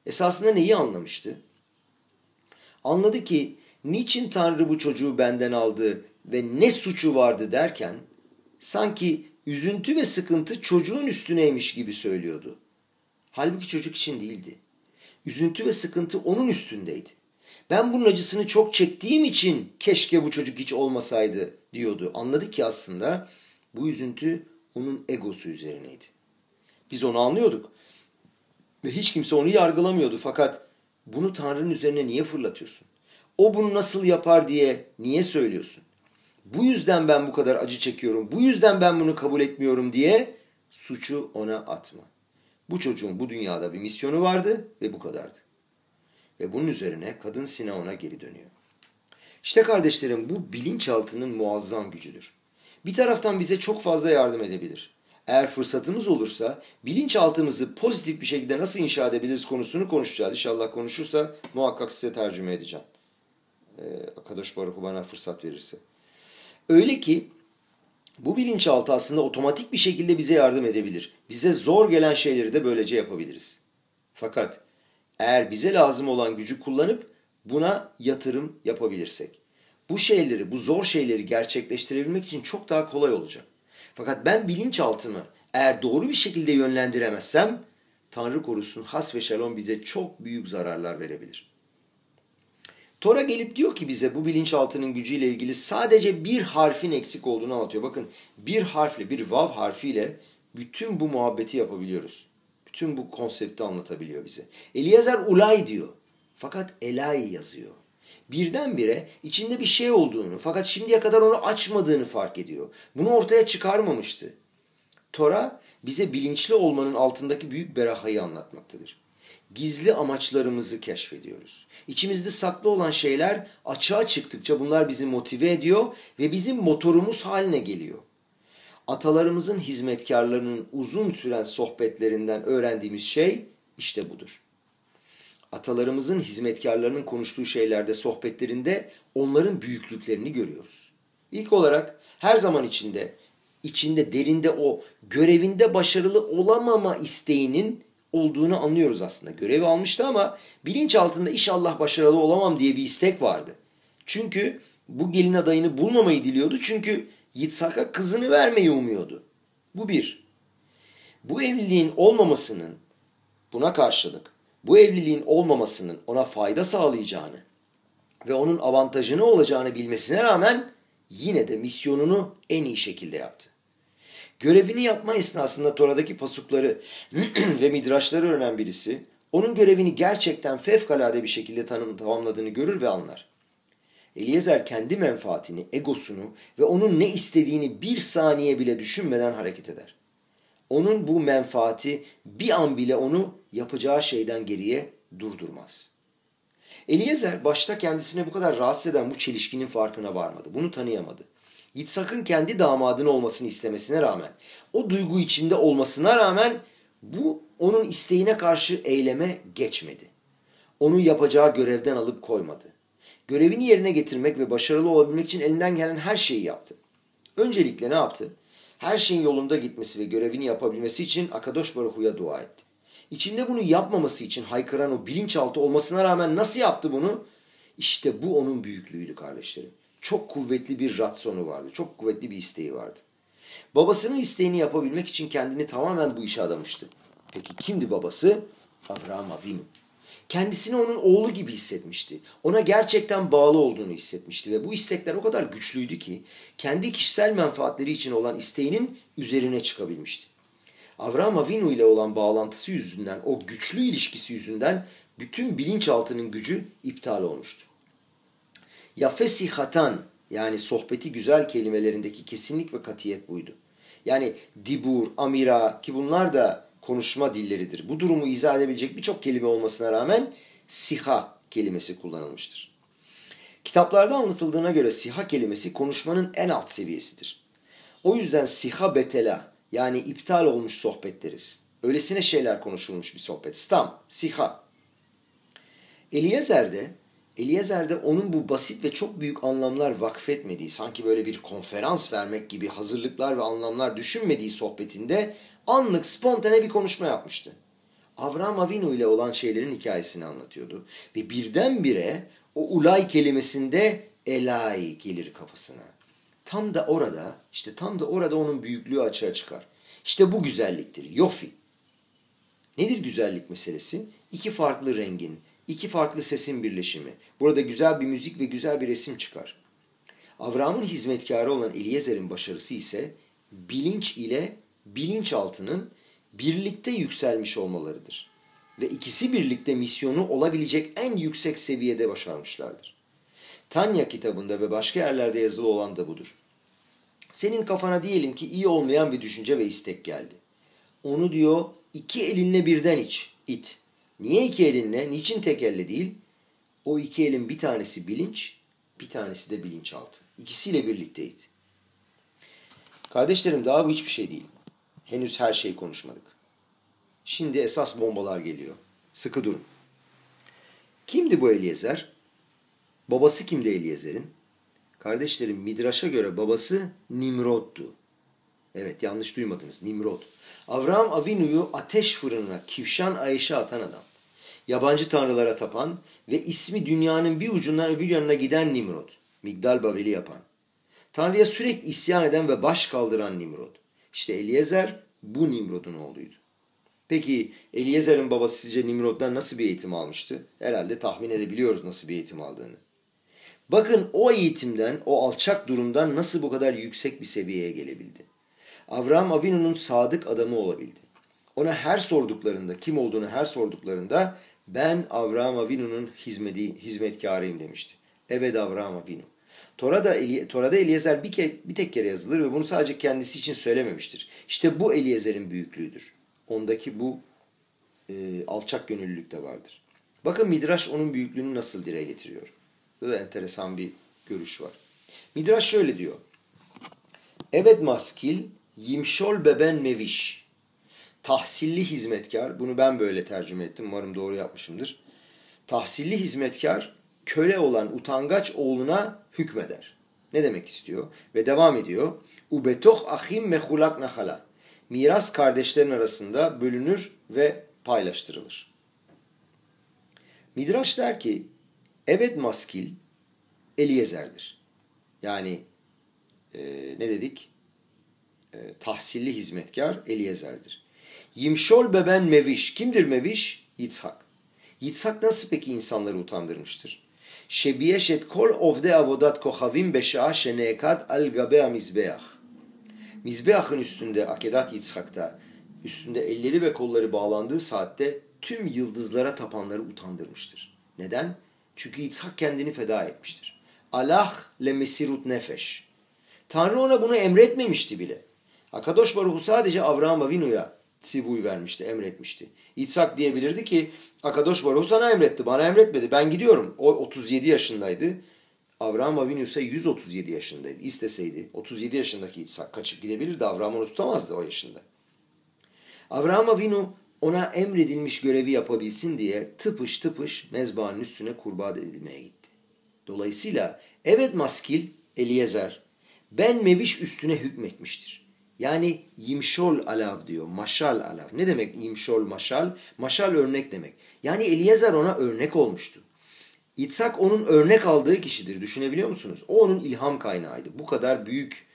Esasında neyi anlamıştı? Anladı ki niçin Tanrı bu çocuğu benden aldı ve ne suçu vardı derken sanki üzüntü ve sıkıntı çocuğun üstüneymiş gibi söylüyordu. Halbuki çocuk için değildi. Üzüntü ve sıkıntı onun üstündeydi. Ben bunun acısını çok çektiğim için keşke bu çocuk hiç olmasaydı diyordu. Anladı ki aslında bu üzüntü onun egosu üzerineydi. Biz onu anlıyorduk. Ve hiç kimse onu yargılamıyordu. Fakat bunu Tanrı'nın üzerine niye fırlatıyorsun? O bunu nasıl yapar diye niye söylüyorsun? Bu yüzden ben bu kadar acı çekiyorum. Bu yüzden ben bunu kabul etmiyorum diye suçu ona atma. Bu çocuğun bu dünyada bir misyonu vardı ve bu kadardı. Ve bunun üzerine kadın Sine ona geri dönüyor. İşte kardeşlerim bu bilinçaltının muazzam gücüdür. Bir taraftan bize çok fazla yardım edebilir. Eğer fırsatımız olursa bilinçaltımızı pozitif bir şekilde nasıl inşa edebiliriz konusunu konuşacağız. İnşallah konuşursa muhakkak size tercüme edeceğim. Ee, Akadosh Baruch bana fırsat verirse. Öyle ki bu bilinçaltı aslında otomatik bir şekilde bize yardım edebilir. Bize zor gelen şeyleri de böylece yapabiliriz. Fakat eğer bize lazım olan gücü kullanıp buna yatırım yapabilirsek, bu şeyleri, bu zor şeyleri gerçekleştirebilmek için çok daha kolay olacak. Fakat ben bilinçaltımı eğer doğru bir şekilde yönlendiremezsem Tanrı korusun has ve şalom bize çok büyük zararlar verebilir. Tora gelip diyor ki bize bu bilinçaltının gücüyle ilgili sadece bir harfin eksik olduğunu anlatıyor. Bakın bir harfle, bir vav harfiyle bütün bu muhabbeti yapabiliyoruz. Bütün bu konsepti anlatabiliyor bize. Eliezer Ulay diyor. Fakat Elay yazıyor. Birdenbire içinde bir şey olduğunu fakat şimdiye kadar onu açmadığını fark ediyor. Bunu ortaya çıkarmamıştı. Tora bize bilinçli olmanın altındaki büyük berahayı anlatmaktadır. Gizli amaçlarımızı keşfediyoruz. İçimizde saklı olan şeyler açığa çıktıkça bunlar bizi motive ediyor ve bizim motorumuz haline geliyor. Atalarımızın hizmetkarlarının uzun süren sohbetlerinden öğrendiğimiz şey işte budur atalarımızın hizmetkarlarının konuştuğu şeylerde, sohbetlerinde onların büyüklüklerini görüyoruz. İlk olarak her zaman içinde, içinde derinde o görevinde başarılı olamama isteğinin olduğunu anlıyoruz aslında. Görevi almıştı ama bilinç altında inşallah başarılı olamam diye bir istek vardı. Çünkü bu gelin adayını bulmamayı diliyordu. Çünkü Yitzhak'a kızını vermeyi umuyordu. Bu bir. Bu evliliğin olmamasının buna karşılık bu evliliğin olmamasının ona fayda sağlayacağını ve onun avantajını olacağını bilmesine rağmen yine de misyonunu en iyi şekilde yaptı. Görevini yapma esnasında Tora'daki pasukları ve midraşları öğrenen birisi onun görevini gerçekten fevkalade bir şekilde tanım, tamamladığını görür ve anlar. Eliezer kendi menfaatini, egosunu ve onun ne istediğini bir saniye bile düşünmeden hareket eder onun bu menfaati bir an bile onu yapacağı şeyden geriye durdurmaz. Eliezer başta kendisine bu kadar rahatsız eden bu çelişkinin farkına varmadı. Bunu tanıyamadı. Yitzhak'ın kendi damadın olmasını istemesine rağmen, o duygu içinde olmasına rağmen bu onun isteğine karşı eyleme geçmedi. Onu yapacağı görevden alıp koymadı. Görevini yerine getirmek ve başarılı olabilmek için elinden gelen her şeyi yaptı. Öncelikle ne yaptı? her şeyin yolunda gitmesi ve görevini yapabilmesi için Akadosh Baruhu'ya dua etti. İçinde bunu yapmaması için haykıran o bilinçaltı olmasına rağmen nasıl yaptı bunu? İşte bu onun büyüklüğüydü kardeşlerim. Çok kuvvetli bir ratsonu vardı. Çok kuvvetli bir isteği vardı. Babasının isteğini yapabilmek için kendini tamamen bu işe adamıştı. Peki kimdi babası? Abraham Avinu. Kendisini onun oğlu gibi hissetmişti. Ona gerçekten bağlı olduğunu hissetmişti ve bu istekler o kadar güçlüydü ki kendi kişisel menfaatleri için olan isteğinin üzerine çıkabilmişti. Avram Avinu ile olan bağlantısı yüzünden, o güçlü ilişkisi yüzünden bütün bilinçaltının gücü iptal olmuştu. Yafesihatan yani sohbeti güzel kelimelerindeki kesinlik ve katiyet buydu. Yani dibur, amira ki bunlar da konuşma dilleridir. Bu durumu izah edebilecek birçok kelime olmasına rağmen siha kelimesi kullanılmıştır. Kitaplarda anlatıldığına göre siha kelimesi konuşmanın en alt seviyesidir. O yüzden siha betela yani iptal olmuş sohbet deriz. Öylesine şeyler konuşulmuş bir sohbet. Stam, siha. Eliezer'de Eliezer'de onun bu basit ve çok büyük anlamlar vakfetmediği, sanki böyle bir konferans vermek gibi hazırlıklar ve anlamlar düşünmediği sohbetinde anlık spontane bir konuşma yapmıştı. Avram Avinu ile olan şeylerin hikayesini anlatıyordu. Ve birdenbire o ulay kelimesinde elay gelir kafasına. Tam da orada, işte tam da orada onun büyüklüğü açığa çıkar. İşte bu güzelliktir, yofi. Nedir güzellik meselesi? İki farklı rengin, iki farklı sesin birleşimi. Burada güzel bir müzik ve güzel bir resim çıkar. Avram'ın hizmetkarı olan Eliezer'in başarısı ise bilinç ile bilinçaltının birlikte yükselmiş olmalarıdır. Ve ikisi birlikte misyonu olabilecek en yüksek seviyede başarmışlardır. Tanya kitabında ve başka yerlerde yazılı olan da budur. Senin kafana diyelim ki iyi olmayan bir düşünce ve istek geldi. Onu diyor iki elinle birden iç, it. Niye iki elinle? Niçin tek elle değil? O iki elin bir tanesi bilinç, bir tanesi de bilinçaltı. İkisiyle birlikteydi. Kardeşlerim daha bu hiçbir şey değil. Henüz her şeyi konuşmadık. Şimdi esas bombalar geliyor. Sıkı durun. Kimdi bu Eliezer? Babası kimdi Eliezer'in? Kardeşlerim Midraş'a göre babası Nimrod'du. Evet yanlış duymadınız Nimrod. Avraham Avinu'yu ateş fırınına Kivşan Ayşe atan adam. Yabancı tanrılara tapan ve ismi dünyanın bir ucundan öbür yanına giden Nimrod. Migdal Babeli yapan. Tanrı'ya sürekli isyan eden ve baş kaldıran Nimrod. İşte Eliezer bu Nimrod'un oğluydu. Peki Eliezer'in babası sizce Nimrod'dan nasıl bir eğitim almıştı? Herhalde tahmin edebiliyoruz nasıl bir eğitim aldığını. Bakın o eğitimden, o alçak durumdan nasıl bu kadar yüksek bir seviyeye gelebildi. Avraham Avinu'nun sadık adamı olabildi. Ona her sorduklarında, kim olduğunu her sorduklarında ben Avraham Avinu'nun hizmeti, hizmetkarıyım demişti. Evet Avraham Avinu. Tora'da, Tora'da Eliezer bir, ke, bir tek kere yazılır ve bunu sadece kendisi için söylememiştir. İşte bu Eliezer'in büyüklüğüdür. Ondaki bu e, alçak gönüllülük de vardır. Bakın Midraş onun büyüklüğünü nasıl dile getiriyor. Burada enteresan bir görüş var. Midraş şöyle diyor. Evet maskil yimşol beben meviş. Tahsilli hizmetkar. Bunu ben böyle tercüme ettim. Umarım doğru yapmışımdır. Tahsilli hizmetkar köle olan utangaç oğluna hükmeder. Ne demek istiyor? Ve devam ediyor. Ubetoh ahim mehulak nahala. Miras kardeşlerin arasında bölünür ve paylaştırılır. Midraş der ki Evet maskil Eliezer'dir. Yani e, ne dedik? E, tahsilli hizmetkar Eliezer'dir. Yimşol beben meviş. Kimdir meviş? Yitzhak. Yitzhak nasıl peki insanları utandırmıştır? Şebiyeşet kol ovde avodat kohavim beşa şenekad al gabe mizbeah. Mizbeahın üstünde Akedat Yitzhak'ta üstünde elleri ve kolları bağlandığı saatte tüm yıldızlara tapanları utandırmıştır. Neden? Çünkü İshak kendini feda etmiştir. Allah le mesirut nefeş. Tanrı ona bunu emretmemişti bile. Akadosh Baruhu sadece Avraham Avinu'ya sibuy vermişti, emretmişti. İtsak diyebilirdi ki Akadosh Baruhu sana emretti, bana emretmedi. Ben gidiyorum. O 37 yaşındaydı. Avraham Avinu ise 137 yaşındaydı. İsteseydi 37 yaşındaki İtsak kaçıp gidebilirdi. Avraham onu tutamazdı o yaşında. Avraham Avinu ona emredilmiş görevi yapabilsin diye tıpış tıpış mezbahanın üstüne kurban edilmeye gitti. Dolayısıyla evet maskil Eliezer ben meviş üstüne hükmetmiştir. Yani yimşol alav diyor. Maşal alav. Ne demek yimşol maşal? Maşal örnek demek. Yani Eliezer ona örnek olmuştu. İtsak onun örnek aldığı kişidir. Düşünebiliyor musunuz? O onun ilham kaynağıydı. Bu kadar büyük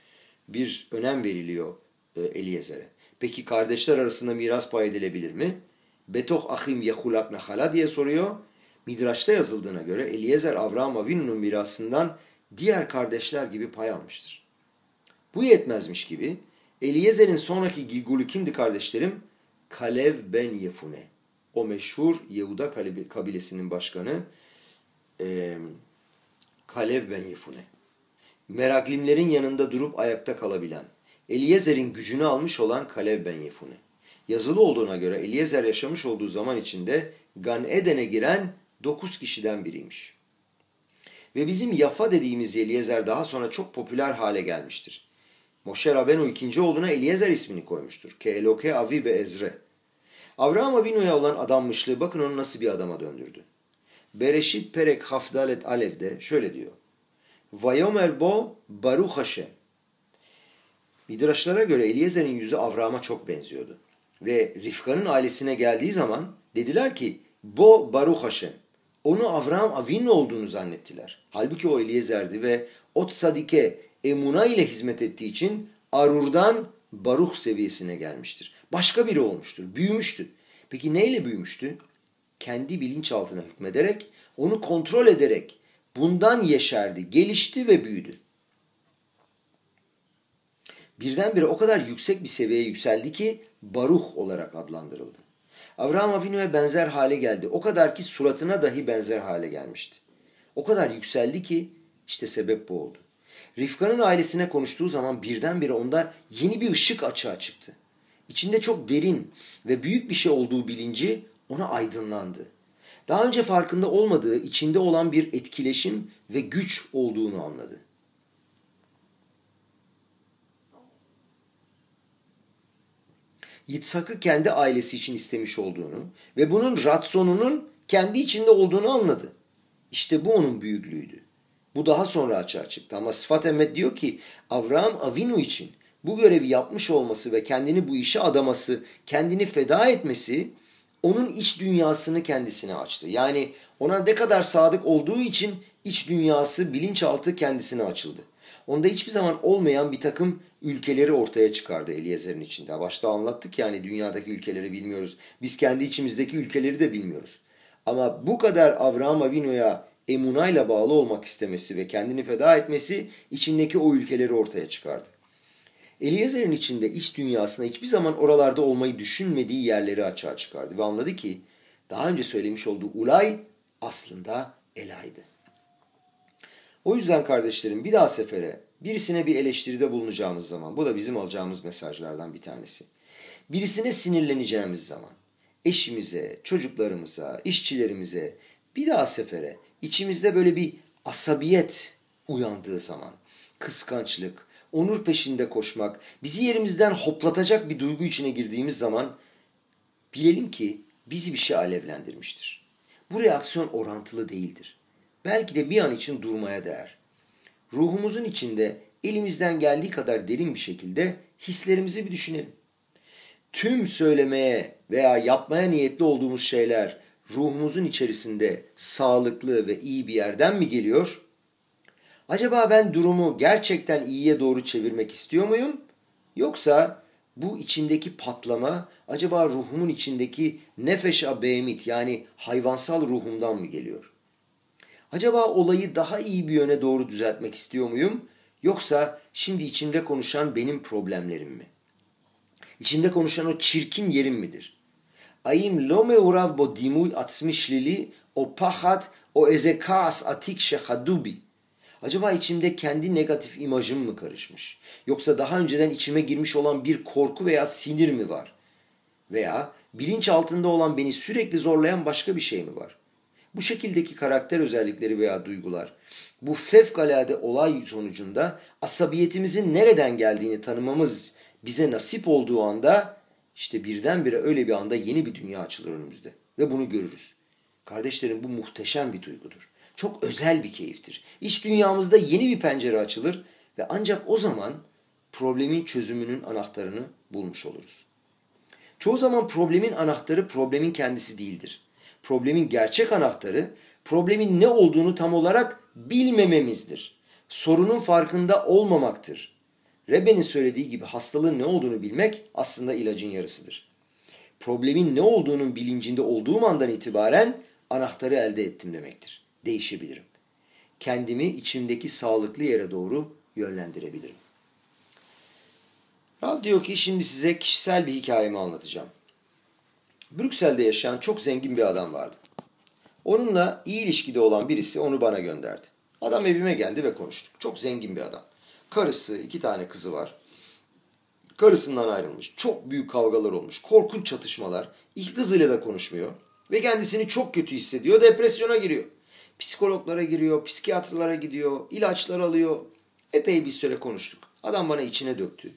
bir önem veriliyor e, Eliezer'e. Peki kardeşler arasında miras pay edilebilir mi? Betoh ahim yehulak nahala diye soruyor. Midraş'ta yazıldığına göre Eliezer Avraham Avinu'nun mirasından diğer kardeşler gibi pay almıştır. Bu yetmezmiş gibi Eliezer'in sonraki Gilgul'ü kimdi kardeşlerim? Kalev ben Yefune. O meşhur Yehuda kabilesinin başkanı e, Kalev ben Yefune. Meraklimlerin yanında durup ayakta kalabilen, Eliezer'in gücünü almış olan Kalev ben Yefune. Yazılı olduğuna göre Eliezer yaşamış olduğu zaman içinde Gan Eden'e giren dokuz kişiden biriymiş. Ve bizim Yafa dediğimiz Eliezer daha sonra çok popüler hale gelmiştir. Moshe Rabenu ikinci oğluna Eliezer ismini koymuştur. Ke Eloke Avi be Ezre. Avraham Avinu'ya olan adanmışlığı bakın onu nasıl bir adama döndürdü. Bereşit Perek Hafdalet Alev'de şöyle diyor. Vayomer bo Baruch Hashem. Midraşlara göre Eliezer'in yüzü Avraham'a çok benziyordu. Ve Rifka'nın ailesine geldiği zaman dediler ki Bo Baruch Hashem. Onu Avraham Avinu olduğunu zannettiler. Halbuki o Eliezer'di ve Ot Sadike emuna ile hizmet ettiği için Arur'dan Baruch seviyesine gelmiştir. Başka biri olmuştur, büyümüştü. Peki neyle büyümüştü? Kendi bilinçaltına hükmederek, onu kontrol ederek bundan yeşerdi, gelişti ve büyüdü. Birdenbire o kadar yüksek bir seviyeye yükseldi ki Baruch olarak adlandırıldı. Avraham Avinu'ya benzer hale geldi. O kadar ki suratına dahi benzer hale gelmişti. O kadar yükseldi ki işte sebep bu oldu. Rifka'nın ailesine konuştuğu zaman birdenbire onda yeni bir ışık açığa çıktı. İçinde çok derin ve büyük bir şey olduğu bilinci ona aydınlandı. Daha önce farkında olmadığı içinde olan bir etkileşim ve güç olduğunu anladı. Yitzhak'ı kendi ailesi için istemiş olduğunu ve bunun ratsonunun kendi içinde olduğunu anladı. İşte bu onun büyüklüğüydü. Bu daha sonra açığa çıktı ama Sıfat Emmet diyor ki Avraham Avinu için bu görevi yapmış olması ve kendini bu işe adaması, kendini feda etmesi onun iç dünyasını kendisine açtı. Yani ona ne kadar sadık olduğu için iç dünyası, bilinçaltı kendisine açıldı. Onda hiçbir zaman olmayan bir takım ülkeleri ortaya çıkardı Eliezer'in içinde. Başta anlattık yani dünyadaki ülkeleri bilmiyoruz. Biz kendi içimizdeki ülkeleri de bilmiyoruz. Ama bu kadar Avraham Avinu'ya emunayla bağlı olmak istemesi ve kendini feda etmesi içindeki o ülkeleri ortaya çıkardı. Eliezer'in içinde iç dünyasına hiçbir zaman oralarda olmayı düşünmediği yerleri açığa çıkardı ve anladı ki daha önce söylemiş olduğu Ulay aslında Ela'ydı. O yüzden kardeşlerim bir daha sefere birisine bir eleştiride bulunacağımız zaman bu da bizim alacağımız mesajlardan bir tanesi. Birisine sinirleneceğimiz zaman eşimize, çocuklarımıza, işçilerimize bir daha sefere içimizde böyle bir asabiyet uyandığı zaman, kıskançlık, onur peşinde koşmak, bizi yerimizden hoplatacak bir duygu içine girdiğimiz zaman bilelim ki bizi bir şey alevlendirmiştir. Bu reaksiyon orantılı değildir. Belki de bir an için durmaya değer. Ruhumuzun içinde elimizden geldiği kadar derin bir şekilde hislerimizi bir düşünelim. Tüm söylemeye veya yapmaya niyetli olduğumuz şeyler ruhumuzun içerisinde sağlıklı ve iyi bir yerden mi geliyor? Acaba ben durumu gerçekten iyiye doğru çevirmek istiyor muyum? Yoksa bu içimdeki patlama acaba ruhumun içindeki nefeşa behemit yani hayvansal ruhumdan mı geliyor? Acaba olayı daha iyi bir yöne doğru düzeltmek istiyor muyum? Yoksa şimdi içimde konuşan benim problemlerim mi? İçimde konuşan o çirkin yerim midir? Ayim lo meurav bo dimuy atzmi şlili o pahat o eze kaas atik şehadubi. Acaba içimde kendi negatif imajım mı karışmış? Yoksa daha önceden içime girmiş olan bir korku veya sinir mi var? Veya bilinç altında olan beni sürekli zorlayan başka bir şey mi var? Bu şekildeki karakter özellikleri veya duygular bu fevkalade olay sonucunda asabiyetimizin nereden geldiğini tanımamız bize nasip olduğu anda işte birdenbire öyle bir anda yeni bir dünya açılır önümüzde ve bunu görürüz. Kardeşlerim bu muhteşem bir duygudur. Çok özel bir keyiftir. İç dünyamızda yeni bir pencere açılır ve ancak o zaman problemin çözümünün anahtarını bulmuş oluruz. Çoğu zaman problemin anahtarı problemin kendisi değildir. Problemin gerçek anahtarı problemin ne olduğunu tam olarak bilmememizdir. Sorunun farkında olmamaktır. Rebbe'nin söylediği gibi hastalığın ne olduğunu bilmek aslında ilacın yarısıdır. Problemin ne olduğunun bilincinde olduğum andan itibaren anahtarı elde ettim demektir. Değişebilirim. Kendimi içimdeki sağlıklı yere doğru yönlendirebilirim. Rab diyor ki şimdi size kişisel bir hikayemi anlatacağım. Brüksel'de yaşayan çok zengin bir adam vardı. Onunla iyi ilişkide olan birisi onu bana gönderdi. Adam evime geldi ve konuştuk. Çok zengin bir adam. Karısı, iki tane kızı var. Karısından ayrılmış. Çok büyük kavgalar olmuş. Korkunç çatışmalar. İki kızıyla da konuşmuyor. Ve kendisini çok kötü hissediyor. Depresyona giriyor. Psikologlara giriyor, psikiyatrlara gidiyor, ilaçlar alıyor. Epey bir süre konuştuk. Adam bana içine döktü.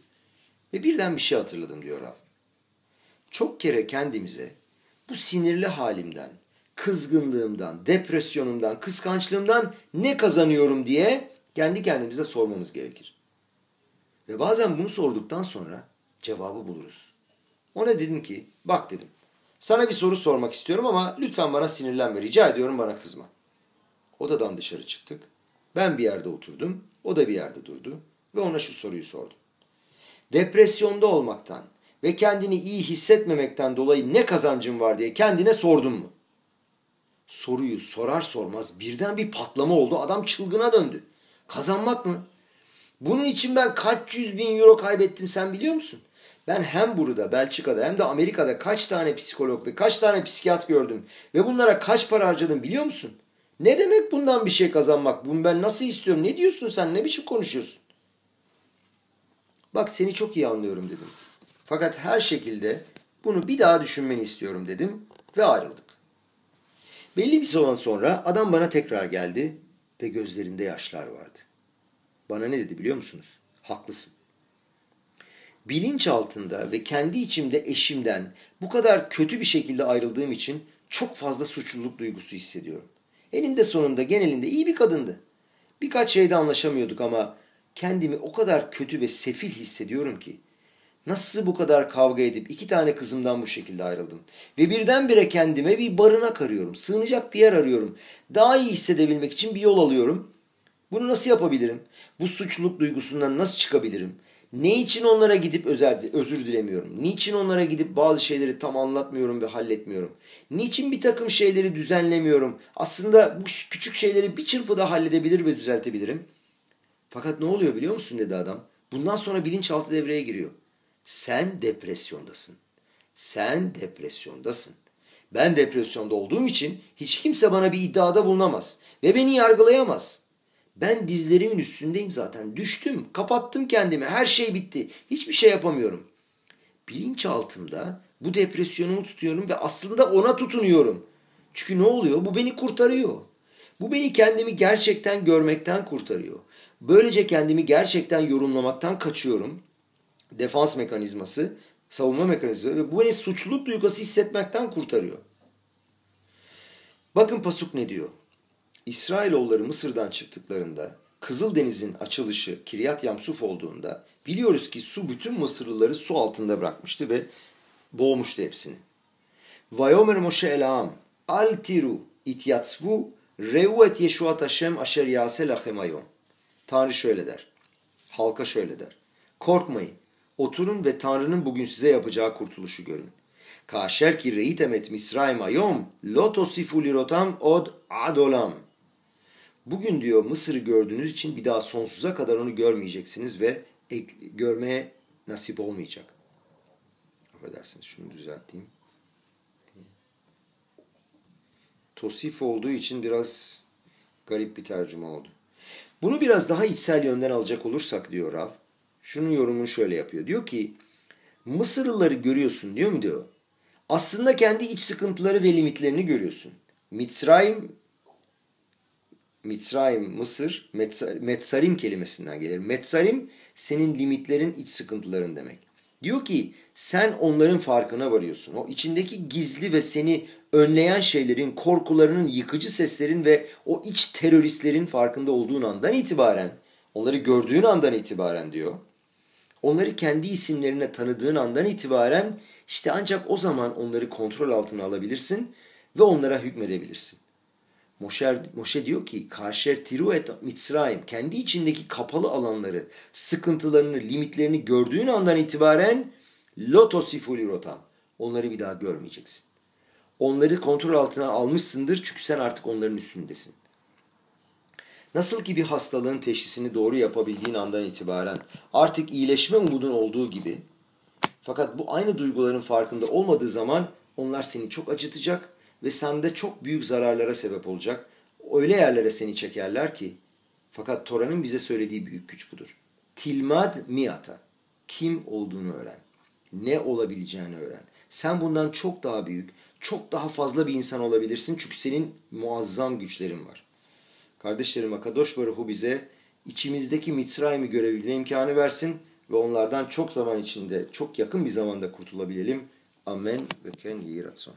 Ve birden bir şey hatırladım diyor Rab. Çok kere kendimize bu sinirli halimden, kızgınlığımdan, depresyonumdan, kıskançlığımdan ne kazanıyorum diye kendi kendimize sormamız gerekir. Ve bazen bunu sorduktan sonra cevabı buluruz. Ona dedim ki, bak dedim, sana bir soru sormak istiyorum ama lütfen bana sinirlenme, rica ediyorum bana kızma. Odadan dışarı çıktık. Ben bir yerde oturdum, o da bir yerde durdu ve ona şu soruyu sordum. Depresyonda olmaktan ve kendini iyi hissetmemekten dolayı ne kazancın var diye kendine sordun mu? Soruyu sorar sormaz birden bir patlama oldu. Adam çılgına döndü. Kazanmak mı? Bunun için ben kaç yüz bin euro kaybettim sen biliyor musun? Ben hem burada Belçika'da hem de Amerika'da kaç tane psikolog ve kaç tane psikiyat gördüm ve bunlara kaç para harcadım biliyor musun? Ne demek bundan bir şey kazanmak? Bunu ben nasıl istiyorum? Ne diyorsun sen? Ne biçim konuşuyorsun? Bak seni çok iyi anlıyorum dedim. Fakat her şekilde bunu bir daha düşünmeni istiyorum dedim ve ayrıldık. Belli bir zaman sonra adam bana tekrar geldi ve gözlerinde yaşlar vardı. Bana ne dedi biliyor musunuz? Haklısın. Bilinç altında ve kendi içimde eşimden bu kadar kötü bir şekilde ayrıldığım için çok fazla suçluluk duygusu hissediyorum. Eninde sonunda genelinde iyi bir kadındı. Birkaç şeyde anlaşamıyorduk ama kendimi o kadar kötü ve sefil hissediyorum ki. Nasıl bu kadar kavga edip iki tane kızımdan bu şekilde ayrıldım. Ve birdenbire kendime bir barınak arıyorum. Sığınacak bir yer arıyorum. Daha iyi hissedebilmek için bir yol alıyorum. Bunu nasıl yapabilirim? Bu suçluluk duygusundan nasıl çıkabilirim? Ne için onlara gidip özür dilemiyorum? Niçin onlara gidip bazı şeyleri tam anlatmıyorum ve halletmiyorum? Niçin bir takım şeyleri düzenlemiyorum? Aslında bu küçük şeyleri bir çırpıda halledebilir ve düzeltebilirim. Fakat ne oluyor biliyor musun dedi adam. Bundan sonra bilinçaltı devreye giriyor. Sen depresyondasın. Sen depresyondasın. Ben depresyonda olduğum için hiç kimse bana bir iddiada bulunamaz ve beni yargılayamaz. Ben dizlerimin üstündeyim zaten. Düştüm, kapattım kendimi. Her şey bitti. Hiçbir şey yapamıyorum. Bilinçaltımda bu depresyonumu tutuyorum ve aslında ona tutunuyorum. Çünkü ne oluyor? Bu beni kurtarıyor. Bu beni kendimi gerçekten görmekten kurtarıyor. Böylece kendimi gerçekten yorumlamaktan kaçıyorum. Defans mekanizması, savunma mekanizması ve bu beni suçluluk duygusu hissetmekten kurtarıyor. Bakın Pasuk ne diyor? İsrailoğulları Mısır'dan çıktıklarında Kızıldeniz'in açılışı Kiryat Yamsuf olduğunda biliyoruz ki su bütün Mısırlıları su altında bırakmıştı ve boğmuştu hepsini. Vayomer Moshe Elam Al tiru ityatsvu reu et yeshuat Hashem asher yase lachem. Tanrı şöyle der. Halka şöyle der. Korkmayın. Oturun ve Tanrı'nın bugün size yapacağı kurtuluşu görün. Kaşer ki reitem et Misraim ayom lo tosifu lirotam od adolam. Bugün diyor Mısır'ı gördüğünüz için bir daha sonsuza kadar onu görmeyeceksiniz ve görmeye nasip olmayacak. Affedersiniz şunu düzelteyim. Tosif olduğu için biraz garip bir tercüme oldu. Bunu biraz daha içsel yönden alacak olursak diyor Rav. Şunun yorumunu şöyle yapıyor. Diyor ki Mısırlıları görüyorsun diyor mu diyor. Aslında kendi iç sıkıntıları ve limitlerini görüyorsun. Mitzrayim Mitzrayim, Mısır, Metsarim kelimesinden gelir. Metsarim senin limitlerin, iç sıkıntıların demek. Diyor ki sen onların farkına varıyorsun. O içindeki gizli ve seni önleyen şeylerin, korkularının, yıkıcı seslerin ve o iç teröristlerin farkında olduğun andan itibaren, onları gördüğün andan itibaren diyor. Onları kendi isimlerine tanıdığın andan itibaren işte ancak o zaman onları kontrol altına alabilirsin ve onlara hükmedebilirsin. Moşer, Moşe diyor ki Kaşer tiru et Mitzrayim kendi içindeki kapalı alanları, sıkıntılarını, limitlerini gördüğün andan itibaren lotosifuli rotam. Onları bir daha görmeyeceksin. onları kontrol altına almışsındır çünkü sen artık onların üstündesin. Nasıl ki bir hastalığın teşhisini doğru yapabildiğin andan itibaren artık iyileşme umudun olduğu gibi fakat bu aynı duyguların farkında olmadığı zaman onlar seni çok acıtacak ve sende çok büyük zararlara sebep olacak. Öyle yerlere seni çekerler ki fakat Tora'nın bize söylediği büyük güç budur. Tilmad miyata. Kim olduğunu öğren. Ne olabileceğini öğren. Sen bundan çok daha büyük, çok daha fazla bir insan olabilirsin çünkü senin muazzam güçlerin var. Kardeşlerim Akadosh Baruhu bize içimizdeki Mitzrayim'i görebilme imkanı versin ve onlardan çok zaman içinde, çok yakın bir zamanda kurtulabilelim. Amen ve ken yiratson.